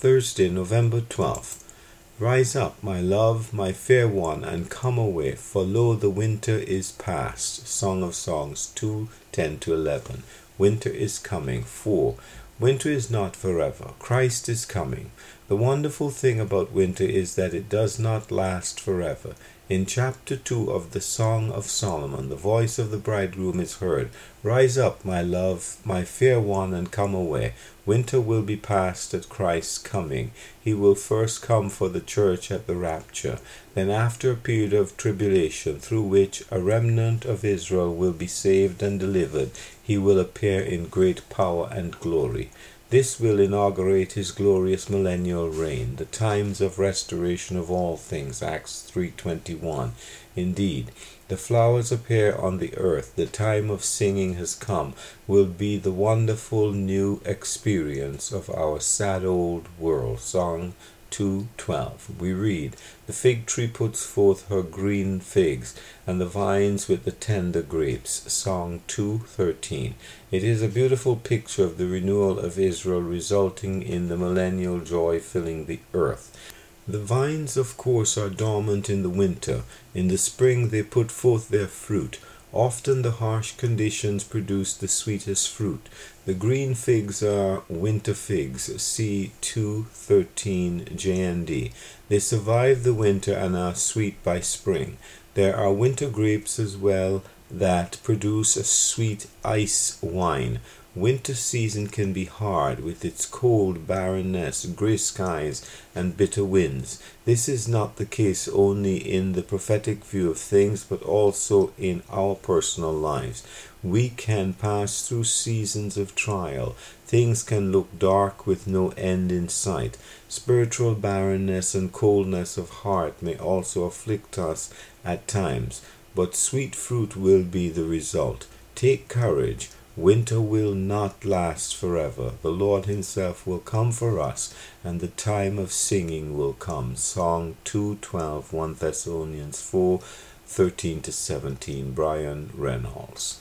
Thursday, November 12th. Rise up, my love, my fair one, and come away, for lo, the winter is past. Song of Songs 2 10 to 11. Winter is coming. 4. Winter is not forever. Christ is coming. The wonderful thing about winter is that it does not last forever. In chapter 2 of the Song of Solomon, the voice of the bridegroom is heard Rise up, my love, my fair one, and come away. Winter will be past at Christ's coming. He will first come for the church at the rapture. Then, after a period of tribulation, through which a remnant of Israel will be saved and delivered, he will appear in great power and glory. This will inaugurate his glorious millennial reign, the times of restoration of all things. Acts 3:21. Indeed, the flowers appear on the earth. The time of singing has come. Will be the wonderful new experience of our sad old world. Song 2:12 we read the fig tree puts forth her green figs and the vines with the tender grapes. Song 2:13 it is a beautiful picture of the renewal of Israel resulting in the millennial joy filling the earth. The vines of course are dormant in the winter. In the spring they put forth their fruit Often the harsh conditions produce the sweetest fruit. The green figs are winter figs, C 213 JND. They survive the winter and are sweet by spring. There are winter grapes as well that produce a sweet ice wine. Winter season can be hard with its cold barrenness, grey skies, and bitter winds. This is not the case only in the prophetic view of things, but also in our personal lives. We can pass through seasons of trial. Things can look dark with no end in sight. Spiritual barrenness and coldness of heart may also afflict us at times, but sweet fruit will be the result. Take courage. Winter will not last forever. The Lord Himself will come for us, and the time of singing will come. Song 212, 1 Thessalonians 4 13 to 17. Brian Reynolds.